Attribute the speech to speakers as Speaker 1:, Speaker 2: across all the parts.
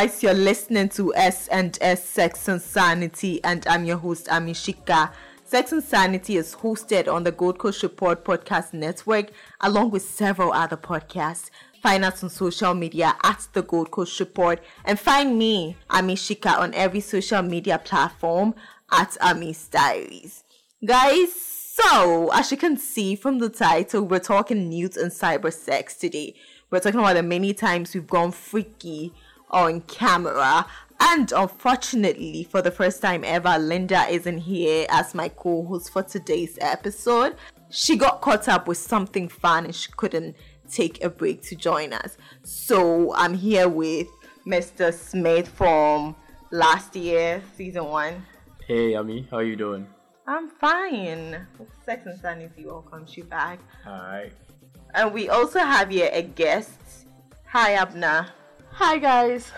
Speaker 1: guys, you're listening to S and S Sex and Sanity, and I'm your host Amishika. Sex and Sanity is hosted on the Gold Coast Report Podcast Network, along with several other podcasts. Find us on social media at the Gold Coast Report, and find me, Amishika, on every social media platform at Ami's Diaries. Guys, so as you can see from the title, we're talking nudes and cyber sex today. We're talking about the many times we've gone freaky on camera. And unfortunately, for the first time ever, Linda isn't here as my co host for today's episode. She got caught up with something fun and she couldn't take a break to join us. So I'm here with Mr. Smith from last year, season one.
Speaker 2: Hey, Ami, how are you doing?
Speaker 1: I'm fine. Sex and Sanity welcomes you back.
Speaker 2: Hi.
Speaker 1: And we also have here a guest. Hi, Abna.
Speaker 3: Hi guys.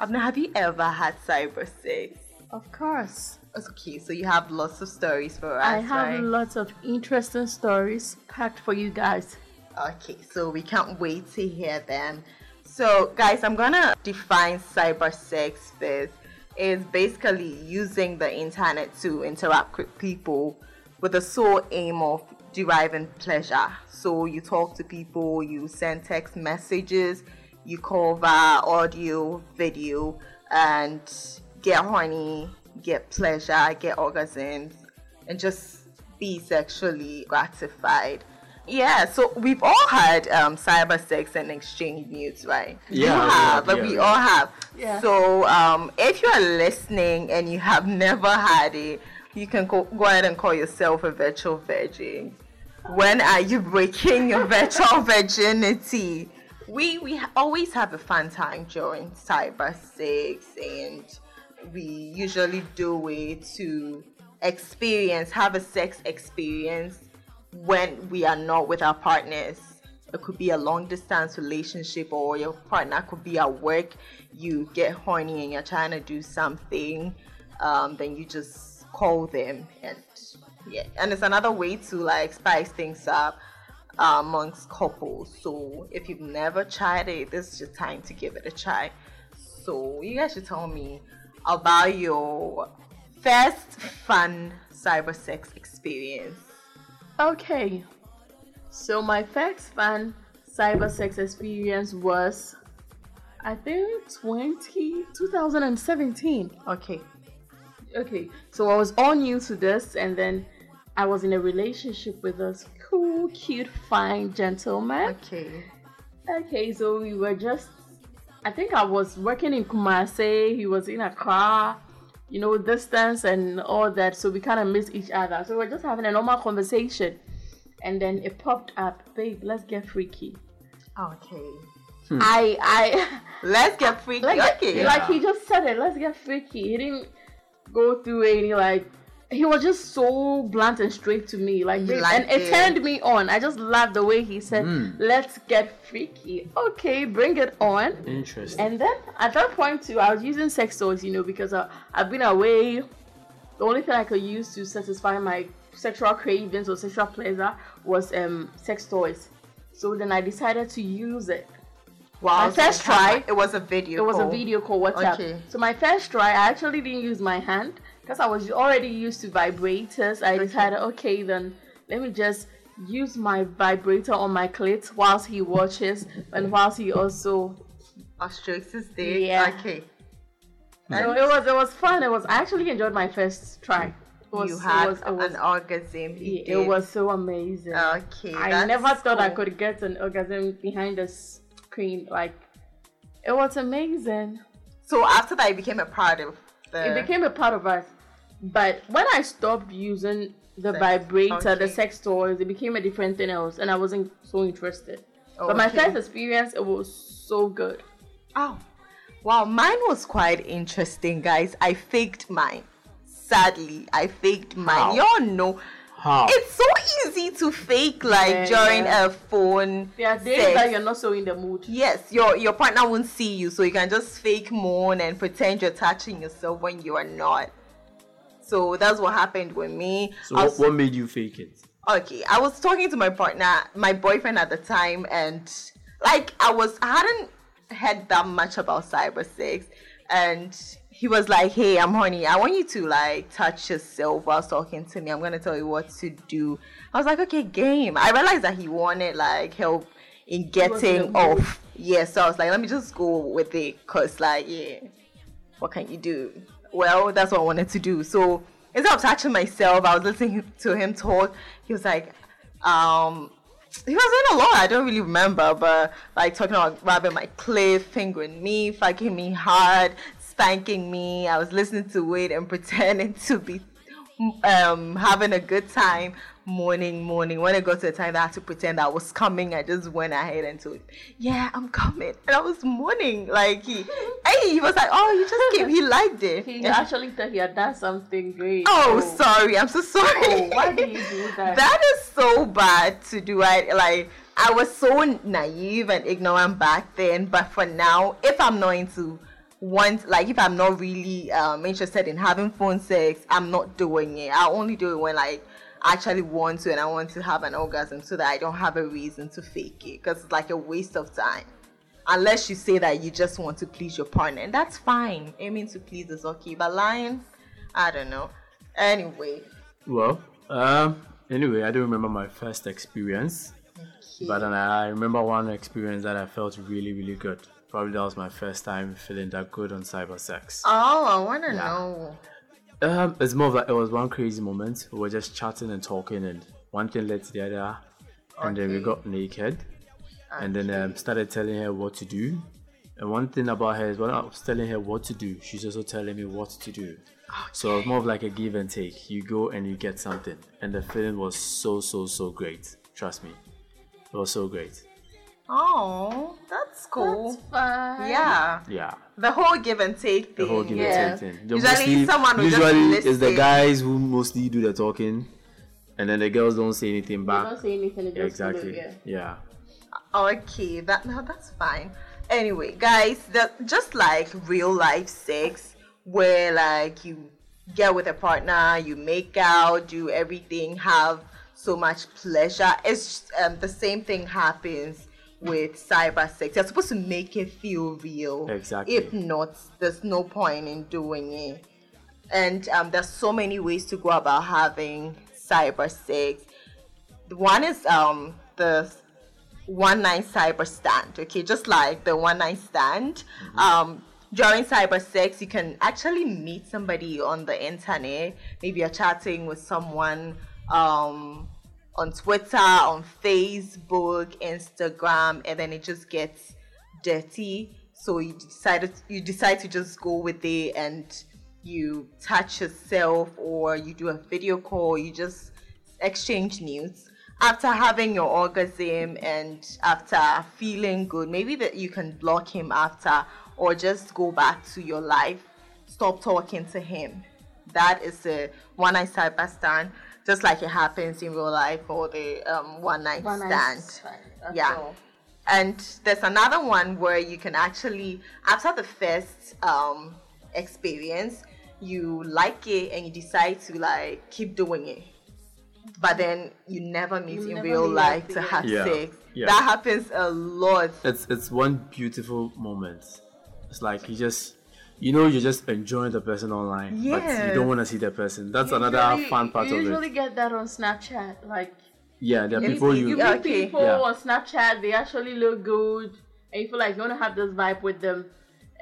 Speaker 1: Abna, have you ever had cyber sex?
Speaker 3: Of course.
Speaker 1: Okay, so you have lots of stories for us.
Speaker 3: I have
Speaker 1: right?
Speaker 3: lots of interesting stories packed for you guys.
Speaker 1: Okay, so we can't wait to hear them. So, guys, I'm gonna define cyber sex first. Is basically using the internet to interact with people with the sole aim of deriving pleasure. So you talk to people, you send text messages, you call via audio, video, and get horny, get pleasure, get orgasms, and just be sexually gratified. Yeah, so we've all had um, cyber sex and exchange nudes, right?
Speaker 2: Yeah,
Speaker 1: you
Speaker 2: yeah,
Speaker 1: but
Speaker 2: yeah,
Speaker 1: we
Speaker 2: yeah.
Speaker 1: all have.
Speaker 3: Yeah.
Speaker 1: So um, if you are listening and you have never had it, you can go, go ahead and call yourself a virtual virgin. When are you breaking your virtual virginity? We we always have a fun time during cyber sex, and we usually do it to experience, have a sex experience when we are not with our partners. It could be a long distance relationship, or your partner could be at work. You get horny and you're trying to do something, um, then you just call them, and yeah, and it's another way to like spice things up uh, amongst couples. So if you've never tried it, this is your time to give it a try. So you guys should tell me about your first fun cyber sex experience.
Speaker 3: Okay. So my first fun cyber sex experience was I think 20 2017.
Speaker 1: Okay.
Speaker 3: Okay. So I was all new to this and then I was in a relationship with this cool, cute, fine gentleman.
Speaker 1: Okay.
Speaker 3: Okay, so we were just. I think I was working in Kumasi. He was in a car, you know, distance and all that. So we kind of missed each other. So we we're just having a normal conversation, and then it popped up, babe. Let's get freaky.
Speaker 1: Okay. Hmm.
Speaker 3: I I
Speaker 1: Let's get freaky.
Speaker 3: like
Speaker 1: okay.
Speaker 3: like he just said it. Let's get freaky. He didn't go through any like. He was just so blunt and straight to me, like, and it,
Speaker 1: it.
Speaker 3: turned me on. I just loved the way he said, "Let's get freaky." Okay, bring it on.
Speaker 2: Interesting.
Speaker 3: And then at that point too, I was using sex toys, you know, because I, I've been away. The only thing I could use to satisfy my sexual cravings or sexual pleasure was um sex toys. So then I decided to use it.
Speaker 1: wow.
Speaker 3: my first try-
Speaker 1: It was a video.
Speaker 3: It was a video call WhatsApp.
Speaker 1: Okay.
Speaker 3: So my first try, I actually didn't use my hand because I was already used to vibrators. I decided, okay, then let me just use my vibrator on my clit whilst he watches and whilst he also
Speaker 1: Ostrix dick.
Speaker 3: Yeah.
Speaker 1: Okay.
Speaker 3: So it was it was fun. It was I actually enjoyed my first try. It was,
Speaker 1: you had
Speaker 3: it was, it was,
Speaker 1: an orgasm. You
Speaker 3: it was so amazing.
Speaker 1: Okay.
Speaker 3: I never thought I could get an orgasm behind the screen. Like it was amazing.
Speaker 1: So after that, it became a part of the.
Speaker 3: It became a part of us. But when I stopped using the
Speaker 1: Sex.
Speaker 3: vibrator, the sex toys, it became a different thing else, and I wasn't so interested. Oh, but my
Speaker 1: Okay.
Speaker 3: first experience, it was so good.
Speaker 1: Oh, wow. Mine was quite interesting, guys. I faked mine. Sadly, I faked mine. Y'all know.
Speaker 2: How?
Speaker 1: It's so easy to fake, like
Speaker 3: Yeah,
Speaker 1: during
Speaker 3: yeah.
Speaker 1: a phone.
Speaker 3: There are days
Speaker 1: sex.
Speaker 3: that you're not so in the mood.
Speaker 1: Yes, your your partner won't see you, so you can just fake moan and pretend you're touching yourself when you are not. So that's what happened with me.
Speaker 2: so what,
Speaker 1: was-
Speaker 2: what made you fake it?
Speaker 1: okay i was talking to my partner my boyfriend at the time and like i was i hadn't heard that much about cyber sex, and he was like, "Hey, I'm horny. I want you to like touch yourself while talking to me. I'm gonna tell you what to do." I was like, "Okay, game." I realized that he wanted like help in getting off. Yeah, so I was like, "Let me just go with it," cause like, yeah, what can you do? Well, that's what I wanted to do. So instead of touching myself, I was listening to him talk. He was like, um, he was in a lot. I don't really remember, but like talking about grabbing my clit, fingering me, fucking me hard, spanking me. I was listening to it and pretending to be um having a good time morning morning. When it got to the time that I had to pretend I was coming I just went ahead and told yeah I'm coming. And I was mourning like he hey he was like oh you just came. He liked it.
Speaker 3: He actually thought he had done something great.
Speaker 1: oh sorry. I'm so sorry.
Speaker 3: Oh, why did you do that?
Speaker 1: that is so bad to do. I like I was so naive and ignorant back then but for now if I'm not into want like if I'm not really um interested in having phone sex I'm not doing it. I only do it when like I actually want to and I want to have an orgasm so that I don't have a reason to fake it because it's like a waste of time unless you say that you just want to please your partner and that's fine aiming to please is okay but lying I don't know anyway
Speaker 2: Well, um, anyway, I don't remember my first experience, but then I remember one experience that I felt really, really good. Probably that was my first time feeling that good on cyber sex.
Speaker 1: oh I want to
Speaker 2: Yeah.
Speaker 1: know
Speaker 2: Um, it's more of like it was one crazy moment. We were just chatting and talking, and one thing led to the other, and then we got naked, and then um, started telling her what to do. And one thing about her is when I was telling her what to do, she's also telling me what to do. So it's more of like a give and take. You go and you get something, and the feeling was so so so great. Trust me, it was so great.
Speaker 1: Oh, that's cool.
Speaker 3: That's fine.
Speaker 1: yeah,
Speaker 2: Yeah,
Speaker 1: the whole give and take thing.
Speaker 2: the whole give
Speaker 3: Yeah.
Speaker 2: and take thing. The
Speaker 1: Usually someone will just
Speaker 2: usually it's the guys who mostly do the talking, and then the girls don't say anything
Speaker 3: You
Speaker 2: back.
Speaker 3: don't say anything. you just
Speaker 2: Exactly.
Speaker 3: yeah.
Speaker 2: Yeah.
Speaker 1: Okay, that no, that's fine. Anyway, guys, that just like real life sex, where like you get with a partner, you make out, do everything, have so much pleasure. It's um, the same thing happens with cyber sex. You're supposed to make it feel real.
Speaker 2: Exactly.
Speaker 1: If not, there's no point in doing it. And um, there's so many ways to go about having cyber sex. One is um the one night cyber stand. Okay, just like the one night stand. Um, during cyber sex, you can actually meet somebody on the internet. Maybe you're chatting with someone um, on Twitter, on Facebook, Instagram, and then it just gets dirty. So you decided you decide to just go with it and you touch yourself or you do a video call, you just exchange news. After having your orgasm and after feeling good, maybe that you can block him after or just go back to your life. Stop talking to him. That is a one night cyber stand, just like it happens in real life or the um, one night
Speaker 3: One
Speaker 1: stand.
Speaker 3: night stand, that's
Speaker 1: Yeah.
Speaker 3: all.
Speaker 1: And there's another one where you can actually, after the first um, experience, you like it and you decide to like keep doing it. But then you never meet
Speaker 3: You
Speaker 1: in
Speaker 3: never
Speaker 1: real
Speaker 3: meet
Speaker 1: life to have
Speaker 2: Yeah,
Speaker 1: sex.
Speaker 2: yeah.
Speaker 1: That happens a lot.
Speaker 2: It's it's one beautiful moment. It's like you just you know you're just enjoying the person online, but you don't want to see the person. That's another
Speaker 3: Usually-
Speaker 2: fun part of it.
Speaker 3: you
Speaker 2: of
Speaker 3: usually get that on Snapchat. Like
Speaker 2: Yeah, there are people
Speaker 1: see-
Speaker 2: you,
Speaker 3: you
Speaker 1: Yeah,
Speaker 3: meet
Speaker 1: okay.
Speaker 3: people
Speaker 2: Yeah.
Speaker 3: on Snapchat, they actually look good, and you feel like you want to have this vibe with them.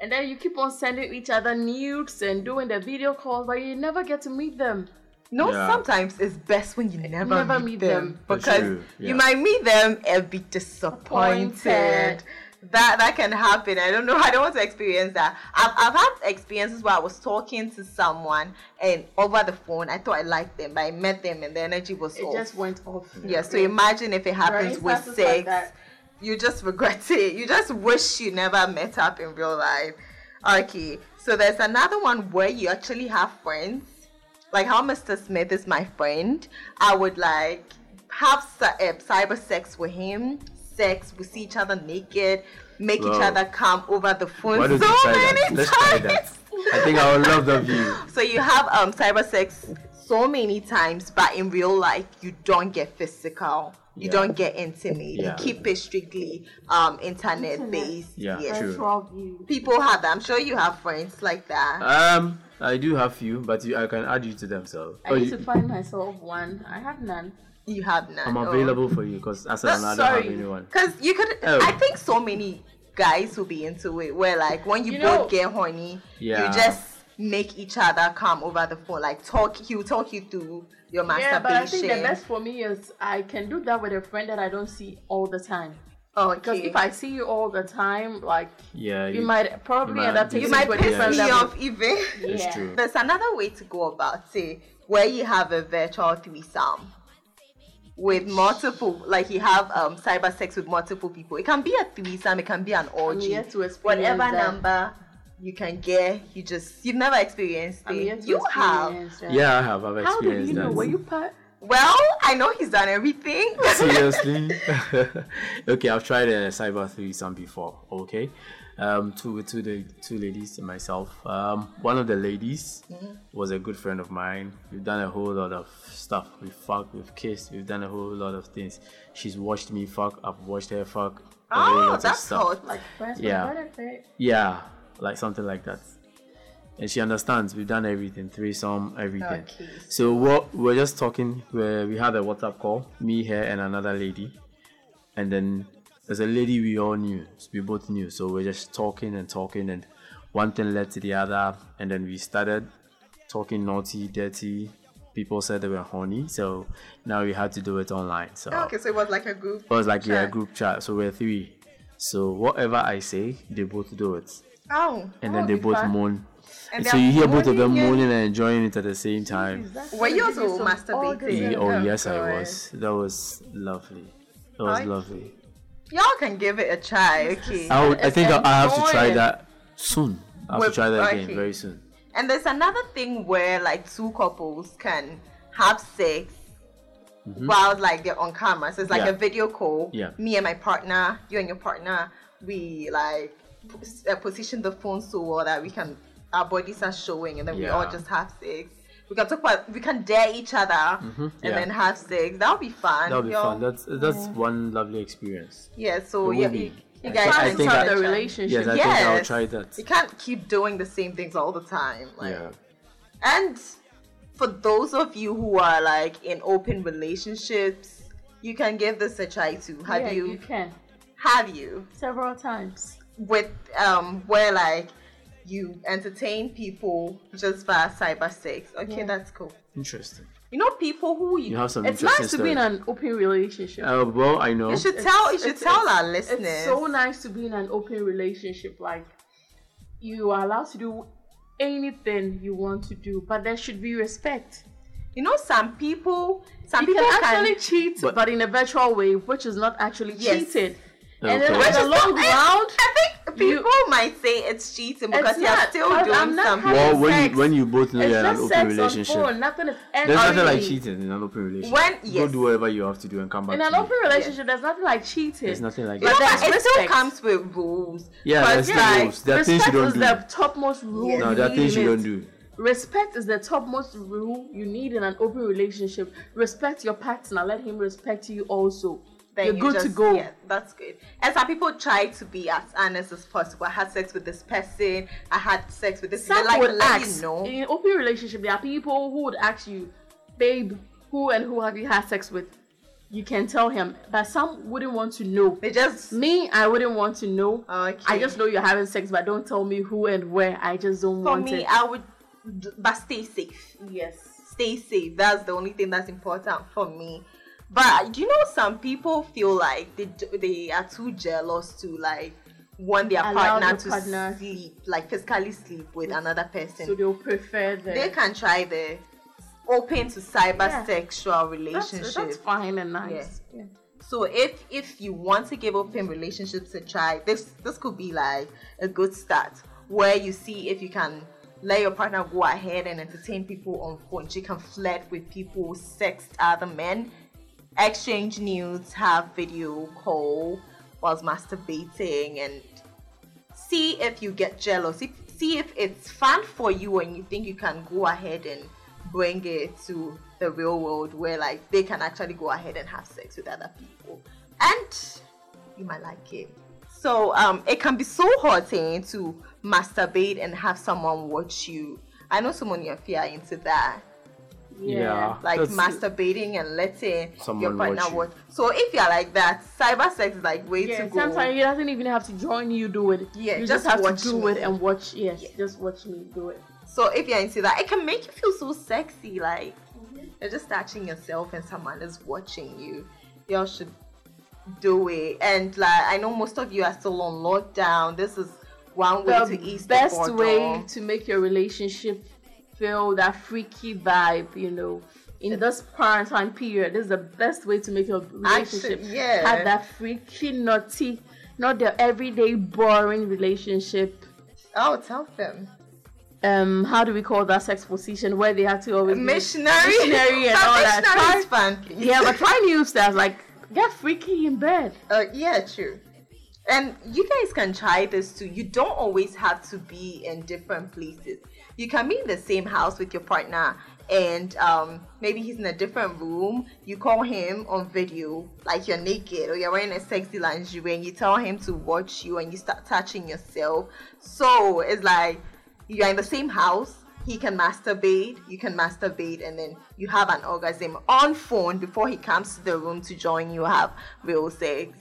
Speaker 3: And then you keep on sending each other nudes and doing the video calls, but you never get to meet them.
Speaker 1: No,
Speaker 2: Yeah.
Speaker 1: sometimes it's best when you never,
Speaker 3: Never
Speaker 1: meet,
Speaker 3: meet
Speaker 1: them,
Speaker 3: them.
Speaker 1: Because
Speaker 2: true,
Speaker 1: you might meet them and be disappointed.
Speaker 3: Disappointed.
Speaker 1: That that can happen. I don't know. I don't want to experience that. I've I've had experiences where I was talking to someone and over the phone I thought I liked them, but I met them and the energy was
Speaker 3: It
Speaker 1: off.
Speaker 3: just went off.
Speaker 1: yeah. So imagine if it happens
Speaker 3: Right?
Speaker 1: with
Speaker 3: Instances like
Speaker 1: sex. you just regret it. You just wish you never met up in real life. Okay, so there's another one where you actually have friends. Like how Mr. Smith is my friend. I would like have uh, cyber sex with him. Sex, we see each other naked, make each other come over the phone
Speaker 2: Why
Speaker 1: so
Speaker 2: don't you try
Speaker 1: many
Speaker 2: that? Let's
Speaker 1: times.
Speaker 2: I think I would love that view.
Speaker 1: So you have um cyber sex so many times, but in real life you don't get physical You
Speaker 2: Yeah.
Speaker 1: don't get intimate.
Speaker 2: Yeah.
Speaker 1: You keep it strictly um internet based.
Speaker 2: Yeah,
Speaker 1: Yes.
Speaker 2: true.
Speaker 1: People have that. I'm sure you have friends like that.
Speaker 2: Um, I do have few, but you, I can add you to them. So
Speaker 3: I
Speaker 2: Oh,
Speaker 3: need
Speaker 2: you-
Speaker 3: to find myself one. I have none.
Speaker 1: You have none.
Speaker 2: I'm
Speaker 1: Oh.
Speaker 2: available for you because as I
Speaker 1: Oh,
Speaker 2: don't have anyone.
Speaker 1: Cause you could,
Speaker 2: Oh.
Speaker 1: I think so many guys will be into it. Where like when you,
Speaker 3: You
Speaker 1: both
Speaker 3: know-
Speaker 1: get horny,
Speaker 2: Yeah.
Speaker 1: you just make each other come over the phone. Like talk, he'll talk you through your masturbation.
Speaker 3: Yeah, but I think the best for me is I can do that with a friend that I don't see all the time.
Speaker 1: oh,
Speaker 3: Because if I see you all the time, like
Speaker 2: Yeah,
Speaker 3: you might probably
Speaker 2: you
Speaker 3: end up
Speaker 2: be-
Speaker 1: you might
Speaker 3: it to a
Speaker 1: piss
Speaker 3: different
Speaker 1: me
Speaker 3: level.
Speaker 1: off even.
Speaker 2: It's
Speaker 3: Yeah.
Speaker 2: true.
Speaker 1: There's another way to go about it where you have a virtual threesome with multiple, like you have um cyber sex with multiple people. It can be a threesome, it can be an orgy.
Speaker 3: yet to experience
Speaker 1: Whatever
Speaker 3: that.
Speaker 1: number you can get, you just you've never experienced
Speaker 3: I'm
Speaker 1: it.
Speaker 3: to
Speaker 1: you have.
Speaker 3: that.
Speaker 2: Yeah, I have. I've experienced.
Speaker 3: How did
Speaker 2: experienced
Speaker 3: you know?
Speaker 2: that.
Speaker 3: Were you part?
Speaker 1: Well, I know he's done everything.
Speaker 2: Seriously? okay, I've tried a cyber threesome before. Okay, um, two two the two ladies and myself. Um, one of the ladies was a good friend of mine. We've done a whole lot of stuff. We fucked, we've kissed, we've done a whole lot of things. She's watched me fuck. I've watched her fuck.
Speaker 1: oh, that's hot.
Speaker 3: Like friends
Speaker 2: Yeah. Yeah, like something like that. And she understands. We've done everything, threesome, everything.
Speaker 1: Okay.
Speaker 2: So what we're just talking. Where we had a WhatsApp call, me, her, and another lady, and then there's a lady we all knew. We both knew. So we're just talking and talking, and one thing led to the other, and then we started talking naughty, dirty. People said they were horny, so now we had to do it online. So
Speaker 1: Okay, so it was like a group.
Speaker 2: it was like yeah,
Speaker 1: chat.
Speaker 2: group chat. So we're three. So whatever I say, they both do it
Speaker 1: Oh.
Speaker 2: and
Speaker 3: Oh,
Speaker 2: then they both
Speaker 3: fun.
Speaker 2: moan.
Speaker 1: And
Speaker 2: And so you hear both of them
Speaker 1: moaning and-
Speaker 2: enjoying it at the same time.
Speaker 3: Is
Speaker 1: Were you
Speaker 3: gonna
Speaker 1: also masturbating?
Speaker 2: oh
Speaker 1: Oh,
Speaker 2: yes, I was. That was lovely. That was
Speaker 1: I-
Speaker 2: lovely.
Speaker 1: Y'all can give it a try, okay?
Speaker 2: I, would, I think I, I have to try that soon. I have to try that
Speaker 1: okay.
Speaker 2: again very soon.
Speaker 1: And there's another thing where like two couples can have sex while like they're on camera. So it's like
Speaker 2: Mm-hmm. Yeah.
Speaker 1: a video call.
Speaker 2: Yeah.
Speaker 1: Me and my partner, you and your partner, we like pos- uh, position the phone so well that we can our bodies are showing, and then we all just have sex. We can talk about we can dare each other and
Speaker 2: Mm-hmm. yeah.
Speaker 1: then have sex. That would be fun.
Speaker 2: That would be
Speaker 1: y'all.
Speaker 2: fun. That's that's one lovely experience.
Speaker 1: yeah. So yeah,
Speaker 2: will
Speaker 1: you, you
Speaker 2: I
Speaker 1: guys
Speaker 2: think- I
Speaker 1: can
Speaker 2: think
Speaker 1: start
Speaker 2: I-
Speaker 1: a
Speaker 3: the
Speaker 1: try.
Speaker 3: relationship.
Speaker 2: Yes, I think I'll try that.
Speaker 1: You can't keep doing the same things all the time. Like,
Speaker 2: Yeah.
Speaker 1: And for those of you who are like in open relationships, you can give this a try too. Have
Speaker 3: yeah,
Speaker 1: you,
Speaker 3: you can
Speaker 1: have you
Speaker 3: several times.
Speaker 1: with um where like you entertain people just via cyber sex? Okay,
Speaker 3: Yeah.
Speaker 1: that's cool.
Speaker 2: Interesting.
Speaker 1: You know people who you,
Speaker 2: You have some
Speaker 3: It's nice to be in an open relationship.
Speaker 2: Uh, well, I know.
Speaker 1: you should
Speaker 3: It's-
Speaker 1: tell you should
Speaker 3: it's-
Speaker 1: tell
Speaker 3: it's-
Speaker 1: our listeners.
Speaker 3: It's so nice to be in an open relationship. Like you are allowed to do anything you want to do, but there should be respect.
Speaker 1: you know some people some
Speaker 3: You
Speaker 1: people
Speaker 3: can
Speaker 1: can
Speaker 3: actually cheat,
Speaker 2: But-
Speaker 3: but, in a virtual way, which is not actually
Speaker 1: Yes.
Speaker 3: cheating. And then
Speaker 2: Okay.
Speaker 3: there's
Speaker 1: Which
Speaker 3: a long round.
Speaker 1: I think
Speaker 3: You-
Speaker 1: people might say it's cheating because
Speaker 3: It's
Speaker 1: you're
Speaker 3: not,
Speaker 1: still
Speaker 3: 'cause
Speaker 1: doing something.
Speaker 2: well, when
Speaker 3: sex.
Speaker 2: you, when you both know
Speaker 3: It's
Speaker 2: you're in an open relationship,
Speaker 3: phone. Nothing is
Speaker 2: there's nothing like cheating in an open relationship.
Speaker 1: When-
Speaker 2: Go
Speaker 1: yes.
Speaker 2: do whatever you have to do and come back.
Speaker 3: In an
Speaker 2: me.
Speaker 3: open relationship, there's nothing like cheating.
Speaker 2: There's nothing like
Speaker 1: You
Speaker 2: that.
Speaker 1: know,
Speaker 3: But
Speaker 1: but
Speaker 3: there's
Speaker 1: it still comes with rules.
Speaker 2: Yeah,
Speaker 1: But
Speaker 2: there's still
Speaker 1: like,
Speaker 2: rules. There are
Speaker 3: respect
Speaker 2: things you don't
Speaker 3: is
Speaker 2: do.
Speaker 3: the topmost rule.
Speaker 1: Yes.
Speaker 2: No,
Speaker 3: you
Speaker 2: there are things you don't do.
Speaker 3: Respect is the topmost rule you need in an open relationship. Respect your partner. Let him respect you also.
Speaker 1: Then
Speaker 3: You're
Speaker 1: you
Speaker 3: good
Speaker 1: just,
Speaker 3: to go.
Speaker 1: Yeah, that's good. And some people try to be as honest as possible. I had sex with this person. I had sex with this.
Speaker 3: Some
Speaker 1: like
Speaker 3: would
Speaker 1: let
Speaker 3: ask.
Speaker 1: you know.
Speaker 3: In open relationship, there are people who would ask you, babe, who and who have you had sex with? You can tell him, but some wouldn't want to know.
Speaker 1: They just
Speaker 3: Me, I wouldn't want to know.
Speaker 1: okay.
Speaker 3: I just know you're having sex, but don't tell me who and where. I just don't want to
Speaker 1: for
Speaker 3: want
Speaker 1: me,
Speaker 3: it.
Speaker 1: I would, but stay safe.
Speaker 3: yes.
Speaker 1: Stay safe. That's the only thing that's important for me. But uh, do you know some people feel like they they are too jealous to like want their
Speaker 3: Allow
Speaker 1: partner to
Speaker 3: partner-
Speaker 1: sleep, like physically sleep with mm. another person.
Speaker 3: So they'll prefer the.
Speaker 1: they can try the open to cyber
Speaker 3: Yeah.
Speaker 1: sexual
Speaker 3: that's,
Speaker 1: relationship.
Speaker 3: that's fine and nice. Yeah.
Speaker 1: So if if you want to give open relationships a try, this this could be like a good start where you see if you can let your partner go ahead and entertain people on phone. She can flirt with people, sext other men, exchange nudes, have video call whilst masturbating, and see if you get jealous. If, see if it's fun for you and you think you can go ahead and bring it to the real world where like they can actually go ahead and have sex with other people. And you might like it. So um it can be so hurting to masturbate and have someone watch you. I know someone you're fear into that
Speaker 2: Yeah.
Speaker 1: like
Speaker 2: that's-
Speaker 1: masturbating and letting your partner
Speaker 2: watch you.
Speaker 1: watch. So if you're like that, cyber sex is like way
Speaker 3: Yeah,
Speaker 1: to go.
Speaker 3: sometimes he doesn't even have to join you do it.
Speaker 1: Yeah,
Speaker 3: you
Speaker 1: just
Speaker 3: just, have to do
Speaker 1: me.
Speaker 3: it and watch. Yes,
Speaker 1: Yeah.
Speaker 3: just watch me do it.
Speaker 1: So if you're into that, it can make you feel so sexy. Like mm-hmm. you're just touching yourself and someone is watching you. Y'all should do it. And like I know most of you are still on lockdown. This is one way to ease
Speaker 3: best
Speaker 1: the boredom.
Speaker 3: way to make your relationship feel that freaky vibe, you know. In this quarantine period, this is the best way to make your relationship
Speaker 1: Actually, yeah.
Speaker 3: have that freaky, naughty, not the everyday boring relationship.
Speaker 1: Oh, tell them.
Speaker 3: Um, how do we call that sex position where they have to always
Speaker 1: Missionary.
Speaker 3: missionary and all that? Try-
Speaker 1: fun.
Speaker 3: Yeah, but try new stuff like get freaky in bed.
Speaker 1: Uh, yeah, true. And you guys can try this too. You don't always have to be in different places. You can be in the same house with your partner, and um, maybe he's in a different room. You call him on video, like you're naked or you're wearing a sexy lingerie, and you tell him to watch you, and you start touching yourself. So it's like you're in the same house. He can masturbate, you can masturbate, and then you have an orgasm on phone before he comes to the room to join you have real sex.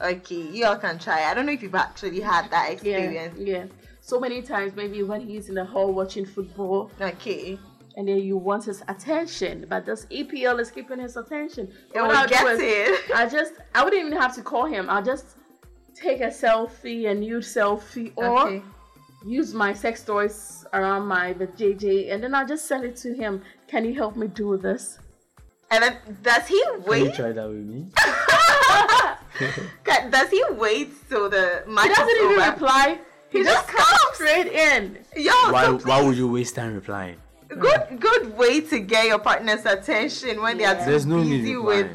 Speaker 1: Okay, you all can try. I don't know if you've actually had that experience.
Speaker 3: Yeah, yeah. So many times, maybe when he's in the hall watching football,
Speaker 1: Okay.
Speaker 3: and then you want his attention, but this EPL is keeping his attention.
Speaker 1: And
Speaker 3: What I'll
Speaker 1: get
Speaker 3: is,
Speaker 1: it.
Speaker 3: I just, I wouldn't even have to call him. I'll just take a selfie, a nude selfie, or
Speaker 1: Okay.
Speaker 3: use my sex toys around my with JJ, and then I'll just send it to him. Can you help me do this?
Speaker 1: And then does he wait?
Speaker 2: Can you
Speaker 1: wait?
Speaker 2: try that with me?
Speaker 1: Does he wait till the match
Speaker 3: He doesn't
Speaker 1: is
Speaker 3: even
Speaker 1: over?
Speaker 3: reply. He,
Speaker 1: He
Speaker 3: just
Speaker 1: just
Speaker 3: comes
Speaker 1: comes.
Speaker 3: straight in.
Speaker 1: Yo,
Speaker 2: Why,
Speaker 1: so
Speaker 2: why would you waste time replying?
Speaker 1: good good way to get your partner's attention when they are too
Speaker 2: There's no need
Speaker 1: busy with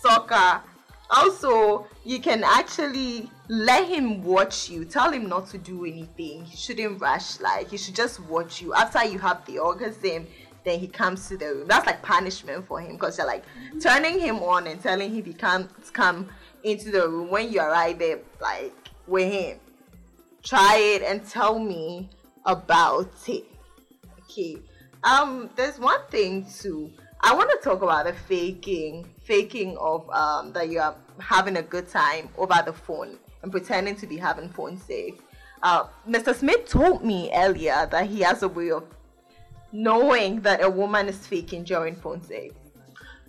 Speaker 1: soccer. Also, you can actually let him watch you. Tell him not to do anything. He shouldn't rush. Like he should just watch you. After you have the orgasm, then he comes to the room. That's like punishment for him because you're like turning him on and telling him he can't come into the room when you arrive there, like with him. Try it and tell me about it. Okay. Um, there's one thing too. I want to talk about the faking, faking of um that you are having a good time over the phone and pretending to be having phone sex. Uh, Mr. Smith told me earlier that he has a way of knowing that a woman is faking during phone sex.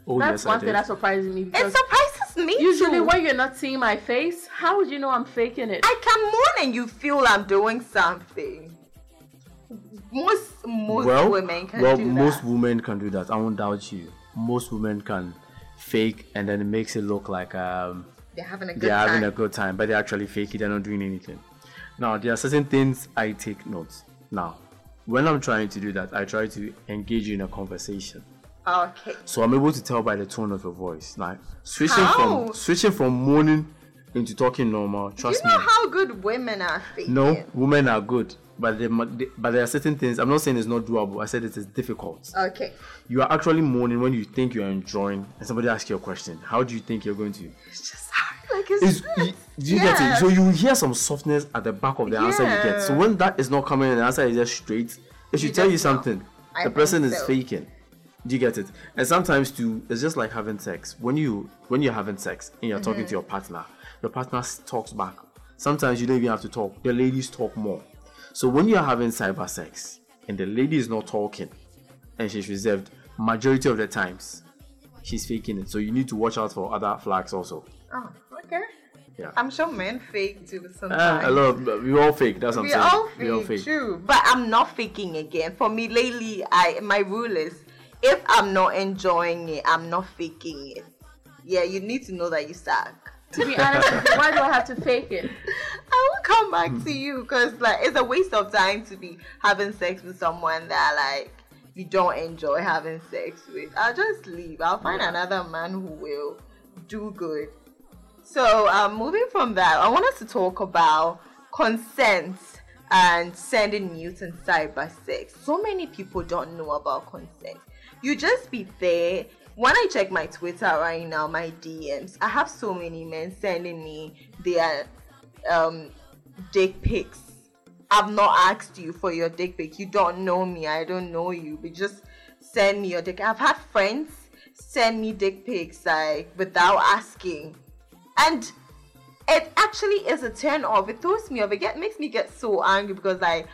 Speaker 2: Oh,
Speaker 3: That's
Speaker 2: yes, I
Speaker 3: one thing
Speaker 2: did.
Speaker 3: that surprises me
Speaker 1: It
Speaker 3: because
Speaker 1: surprises me
Speaker 3: usually
Speaker 1: too.
Speaker 3: when you're not seeing my face, how would you know I'm faking it?
Speaker 1: I come on and you feel I'm doing something. Most most
Speaker 2: well,
Speaker 1: women can
Speaker 2: well,
Speaker 1: do
Speaker 2: most
Speaker 1: that.
Speaker 2: women can do that. I won't doubt you. Most women can fake, and then it makes it look like um,
Speaker 1: They're having a good
Speaker 2: they're
Speaker 1: time.
Speaker 2: having a good time, but they actually fake it. They're not doing anything. Now, there are certain things I take notes. Now, when I'm trying to do that, I try to engage you in a conversation.
Speaker 1: Okay.
Speaker 2: So I'm able to tell by the tone of your voice. Like switching
Speaker 1: How?
Speaker 2: from switching from moaning into talking normal. Trust me.
Speaker 1: You know
Speaker 2: me.
Speaker 1: how good women are faking.
Speaker 2: No, women are good, but they, but there are certain things. I'm not saying it's not doable. I said it is difficult.
Speaker 1: Okay.
Speaker 2: You are actually moaning when you think you're enjoying, and somebody asks you a question. How do you think you're going to?
Speaker 1: It's just hard. Like it's,
Speaker 2: do you get it? So you hear some softness at the back of the answer you get. So when that is not coming, and the answer is just straight. It should
Speaker 1: You
Speaker 2: tell you something. The person is faking. Do you get it? And sometimes too, it's just like having sex. When you when you're having sex and you're talking to
Speaker 1: Mm-hmm.
Speaker 2: your partner, your partner talks back. Sometimes you don't even have to talk. The ladies talk more. So when you're having cyber sex and the lady is not talking and she's reserved, majority of the times she's faking it. So you need to watch out for other flags also.
Speaker 1: Oh, okay.
Speaker 2: Yeah.
Speaker 1: I'm sure men fake too
Speaker 2: Uh,
Speaker 1: sometimes.
Speaker 2: a lot of, we all fake. That's what I'm saying.
Speaker 1: all
Speaker 2: we all
Speaker 1: fake,
Speaker 2: fake.
Speaker 1: true. But I'm not faking again. For me lately, I my rule is if I'm not enjoying it, I'm not faking it. Yeah, you need to know that you suck.
Speaker 3: to be honest why do I have to fake it?
Speaker 1: I will come back to you because like it's a waste of time to be having sex with someone that like you don't enjoy having sex with. I'll just leave. I'll find
Speaker 2: Yeah.
Speaker 1: another man who will do good. So um, moving from that, I want us to talk about consent and sending nudes and cyber sex. So many people don't know about consent. You just be there. When I check my Twitter right now, my DMs, I have so many men sending me their um, dick pics. I've not asked you for your dick pic. You don't know me. I don't know you. But just send me your dick. I've had friends send me dick pics like without asking, and it actually is a turn off. It throws me off. It get, makes me get so angry because like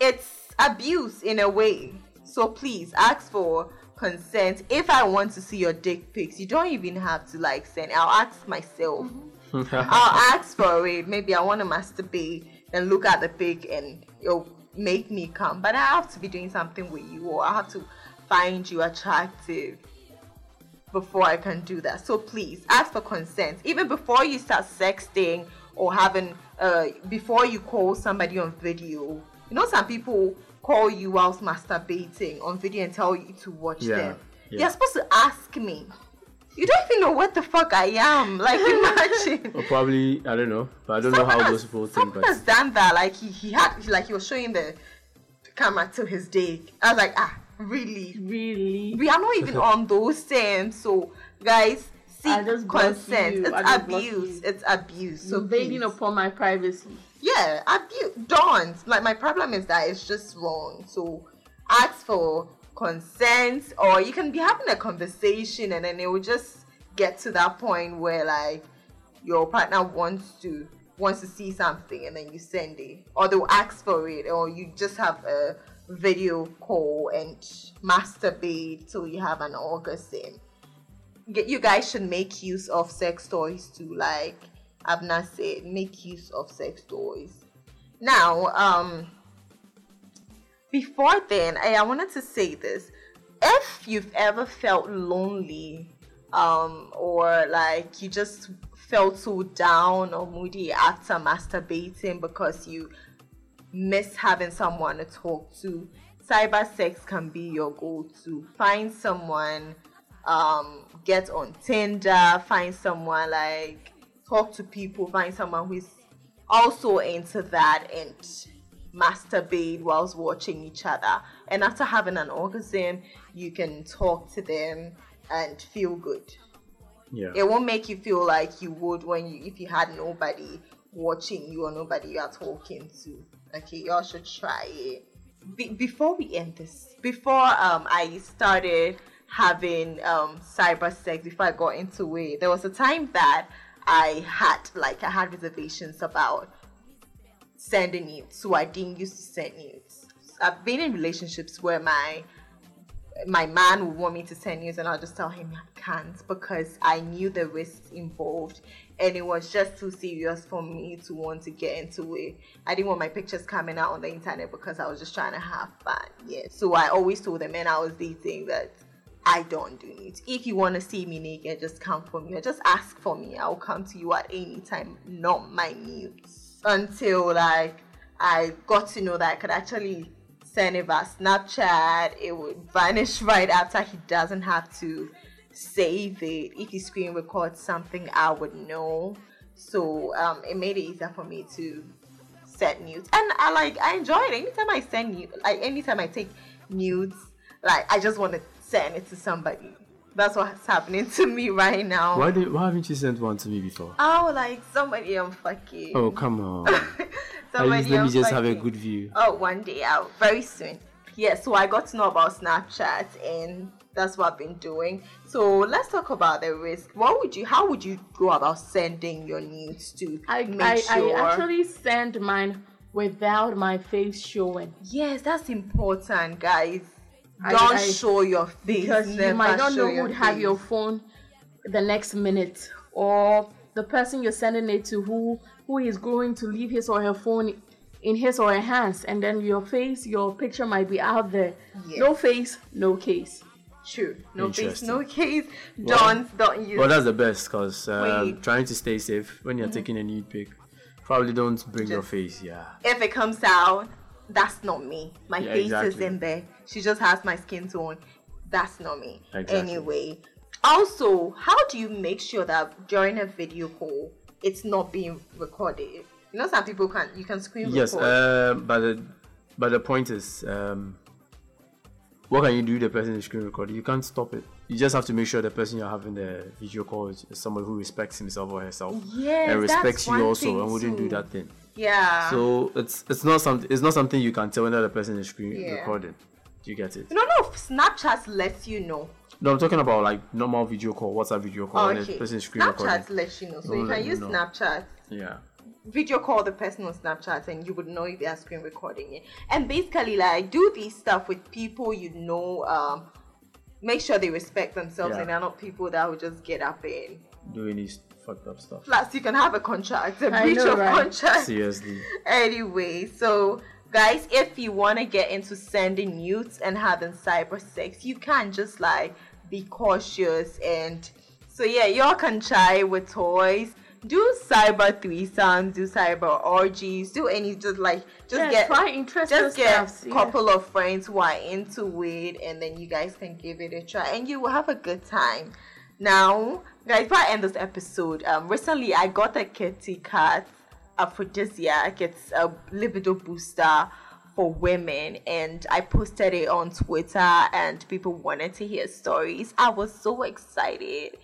Speaker 1: it's abuse in a way. So please ask for consent. If I want to see your dick pics, you don't even have to like send. I'll ask myself. I'll ask for it. Maybe I want to masturbate and look at the pic and it'll make me come. But I have to be doing something with you or I have to find you attractive before I can do that. So please ask for consent. Even before you start sexting or having uh before you call somebody on video. You know some people call you whilst masturbating on video and tell you to watch
Speaker 2: Yeah,
Speaker 1: them.
Speaker 2: yeah.
Speaker 1: You're supposed to ask me. You don't even know what the fuck I am. Like imagine.
Speaker 2: Or probably I don't know, but I don't know how
Speaker 1: Someone
Speaker 2: those
Speaker 1: has-
Speaker 2: people think.
Speaker 1: someone
Speaker 2: But
Speaker 1: has done that. Like he, he had like he was showing the camera to his dick. I was like, ah, really?
Speaker 3: Really?
Speaker 1: We are not even on those terms. So guys,
Speaker 3: I
Speaker 1: seek consent. It's
Speaker 3: I just
Speaker 1: abuse. It's abuse. So
Speaker 3: Invading upon my privacy.
Speaker 1: Yeah, abuse. Don't like my problem is that it's just wrong. So ask for consent, or you can be having a conversation, and then it will just get to that point where like your partner wants to wants to see something and then you send it or they'll ask for it or you just have a video call and masturbate till you have an orgasm you guys should make use of sex toys too like i've said make use of sex toys. Now um before then I, I wanted to say this. If you've ever felt lonely um or like you just felt so down or moody after masturbating because you miss having someone to talk to cyber sex can be your go-to. Find someone um get on tinder find someone like talk to people find someone who's also into that and masturbate whilst watching each other. And after having an orgasm you can talk to them and feel good.
Speaker 2: Yeah,
Speaker 1: it won't make you feel like you would when you if you had nobody watching you or nobody you are talking to. Okay y'all should try it. Be- before we end this before um i started having um cyber sex before i got into it there was a time that i had like i had reservations about sending nudes so i didn't used to send nudes i've been in relationships where my my man would want me to send news and I'll just tell him I can't because I knew the risks involved and it was just too serious for me to want to get into it. I didn't want my pictures coming out on the internet because I was just trying to have fun. Yeah. So I always told the men I was dating that I don't do nudes. If you want to see me naked, just come for me or just ask for me. I'll come to you at any time, not my nudes. Until like I got to know that I could actually send it via Snapchat. It would vanish right after he doesn't have to save it. If he screen records something, I would know. So um, it made it easier for me to send nudes, and I like I enjoy it. Anytime I send nudes, like anytime I take nudes, like I just want to send it to somebody. That's what's happening to me right now.
Speaker 2: why did why haven't you sent one to me before?
Speaker 1: Oh, like somebody I'm fucking.
Speaker 2: Oh come on! At
Speaker 1: somebody
Speaker 2: least let me
Speaker 1: I'm
Speaker 2: just have a good view.
Speaker 1: Oh, one day out, very soon. Yeah, so I got to know about Snapchat and that's what I've been doing. So let's talk about the risk. What would you how would you go about sending your nudes to
Speaker 3: I,
Speaker 1: make
Speaker 3: I,
Speaker 1: sure
Speaker 3: I actually send mine without my face showing.
Speaker 1: Yes, that's important, guys.
Speaker 3: I-
Speaker 1: Don't
Speaker 3: I-
Speaker 1: show your face.
Speaker 3: because you might not know who'd have
Speaker 1: face.
Speaker 3: your phone the next minute or the person you're sending it to who who is going to leave his or her phone in his or her hands and then your face your picture might be out there no face no case
Speaker 1: True. No face, no case.
Speaker 2: Well-
Speaker 1: Don't don't use
Speaker 2: Well, that's the best because um,
Speaker 1: Wait.
Speaker 2: trying to stay safe when you're taking a nude pic. Probably don't bring your face. Yeah.
Speaker 1: if it comes out, that's not me. My
Speaker 2: Yeah,
Speaker 1: face is
Speaker 2: exactly.
Speaker 1: in there. She just has my skin tone. That's not me.
Speaker 2: Exactly.
Speaker 1: Anyway, also, how do you make sure that during a video call it's not being recorded? You know, some people can you can screen
Speaker 2: Yes.
Speaker 1: record.
Speaker 2: Uh, but the but the point is, um, what can you do? The person is screen recording. You can't stop it. You just have to make sure the person you're having the video call is someone who respects himself or herself
Speaker 1: Yes,
Speaker 2: and respects you also and wouldn't do that thing.
Speaker 1: Yeah.
Speaker 2: So it's it's not something it's not something you can tell when the person is screen
Speaker 1: Yeah.
Speaker 2: recording. Do you get it?
Speaker 1: no, no. Snapchat lets you know.
Speaker 2: No, I'm talking about like normal video call, WhatsApp video call,
Speaker 1: Oh, okay.
Speaker 2: the person is screen recording.
Speaker 1: Snapchat
Speaker 2: recording.
Speaker 1: lets you know, so
Speaker 2: Don't
Speaker 1: you can
Speaker 2: you
Speaker 1: use
Speaker 2: know.
Speaker 1: Snapchat.
Speaker 2: Yeah.
Speaker 1: video call the person on Snapchat and you would know if they are screen recording it. And basically, like, I do these stuff with people you know. Um, make sure they respect themselves
Speaker 2: Yeah.
Speaker 1: and they're not people that will just get up in.
Speaker 2: Doing these fucked up stuff.
Speaker 1: Plus, you can have a contract, a
Speaker 3: I
Speaker 1: breach
Speaker 3: know,
Speaker 1: of
Speaker 3: right?
Speaker 1: contract.
Speaker 2: Seriously.
Speaker 1: Anyway, so guys, if you want to get into sending nudes and having cyber sex, you can just like be cautious and so yeah, y'all can try with toys. Do cyber threesomes, do cyber orgies, do any just like just
Speaker 3: Yeah,
Speaker 1: get
Speaker 3: try interesting
Speaker 1: just get a
Speaker 3: yeah.
Speaker 1: couple of friends who are into it and then you guys can give it a try and you will have a good time. Now, guys, before I end this episode, um, recently I got a kitty cat aphrodisiac. It's a libido booster for women, and I posted it on Twitter, and people wanted to hear stories. I was so excited.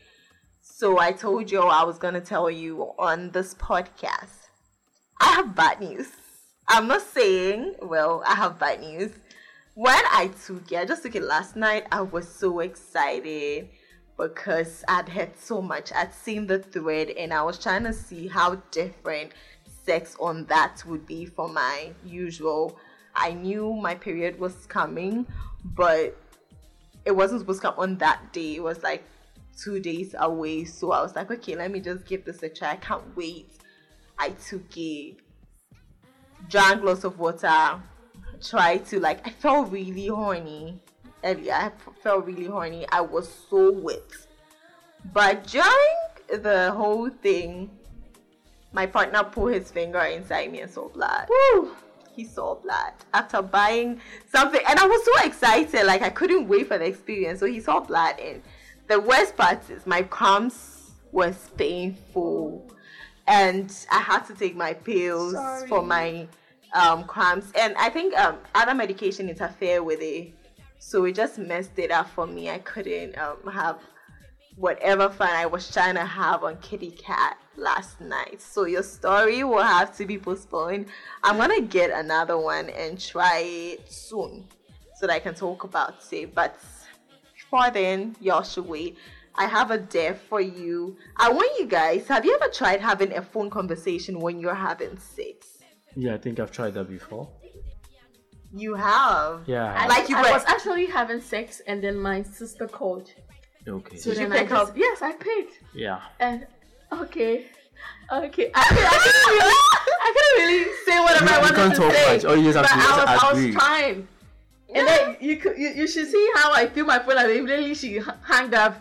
Speaker 1: So I told you I was gonna tell you on this podcast. I have bad news. I'm not saying, well, I have bad news. When I took it, I just took it last night. I was so excited because I'd heard so much. I'd seen the thread and I was trying to see how different sex on that would be for my usual. I knew my period was coming, but it wasn't supposed to come on that day. It was like two days away. So I was like, okay, let me just give this a try. I can't wait. I took it, drank lots of water, tried to like, I felt really horny. Earlier, I felt really horny. I was so wet. But during the whole thing, my partner put his finger inside me and saw blood. Woo! He saw blood after buying something, and I was so excited, like I couldn't wait for the experience. So he saw blood, and the worst part is my cramps was painful, and I had to take my pills
Speaker 3: Sorry.
Speaker 1: for my um, cramps, and I think um, other medication interfere with it, so it just messed it up for me. I couldn't um, have whatever fun I was trying to have on Kitty Cat last night. So your story will have to be postponed. I'm gonna get another one and try it soon so that I can talk about it. But before then, y'all should wait. I have a dare for you. I want you guys, have you ever tried having a phone conversation when you're having sex?
Speaker 2: Yeah, I think I've tried that before.
Speaker 1: You have.
Speaker 2: Yeah.
Speaker 3: I,
Speaker 1: Like you
Speaker 3: I
Speaker 1: were-
Speaker 3: was actually having sex and then my sister called.
Speaker 2: Okay.
Speaker 3: So
Speaker 1: Did you
Speaker 3: then I
Speaker 1: pick
Speaker 3: just-
Speaker 1: up?
Speaker 3: Yes, I picked.
Speaker 2: Yeah.
Speaker 3: And okay, okay. I, I couldn't really, I couldn't really say whatever
Speaker 2: You-
Speaker 3: I
Speaker 2: you can't
Speaker 3: to
Speaker 2: talk
Speaker 3: say.
Speaker 2: much. All you just have
Speaker 3: but
Speaker 2: to
Speaker 3: I was, I was trying. And then you, could, you you should see how I feel my phone and immediately she h- hanged up.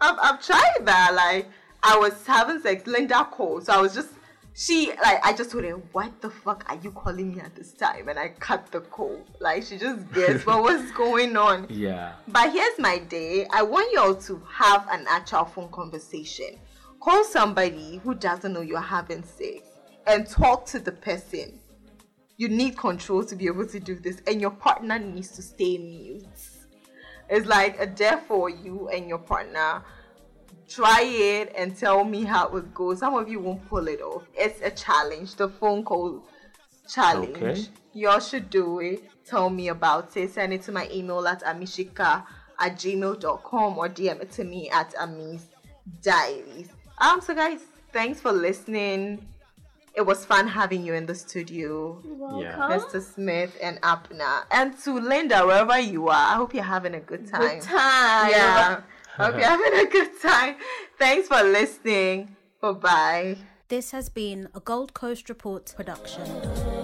Speaker 1: I've, I've tried that. Like, I was having sex, Linda called. So I was just, she, like, I just told her, what the fuck are you calling me at this time? And I cut the call. Like, she just guessed what was going on.
Speaker 2: Yeah.
Speaker 1: But here's my day. I want y'all to have an actual phone conversation. Call somebody who doesn't know you're having sex and talk to the person. You need control to be able to do this, and your partner needs to stay mute. It's like a dare for you and your partner. Try it and tell me how it goes. Some of you won't pull it off. It's a challenge, the phone call challenge.
Speaker 2: Okay.
Speaker 1: Y'all should do it. Tell me about it. Send it to my email at amishika at gmail.com or DM it to me at Amis Diaries. Um, so guys, thanks for listening. It was fun having you in the studio,
Speaker 2: Yeah.
Speaker 1: Mr. Smith and Apna. And to Linda, wherever you are, I hope you're having a good time.
Speaker 3: Good time.
Speaker 1: Yeah. hope you're having a good time. Thanks for listening. Bye bye.
Speaker 4: This has been a Gold Coast Report production.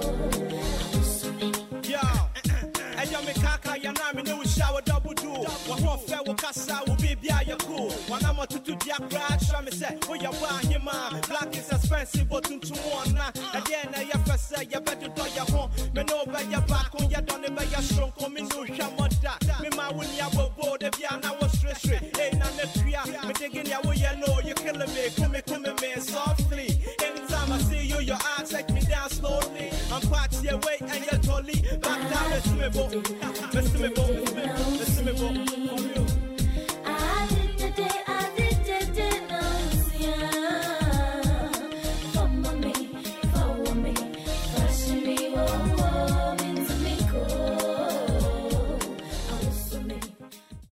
Speaker 5: Kasa wo be bia ya cool. Na mo tutu dia crack show me say, "Oh ya wa hima, black is expensive but na." And then na ya fa say ya better do ya ho. Me no be ya back on ya don be ya shrunk on me no sha moda. Me ma won ya bo bo de bia na wo straight straight. Hey na ne tria, me digging ya wo ya know you killing me. Come me come me softly. Anytime I see you, your eyes take me down slowly. I'm parked your way and you're totally back down the swivel.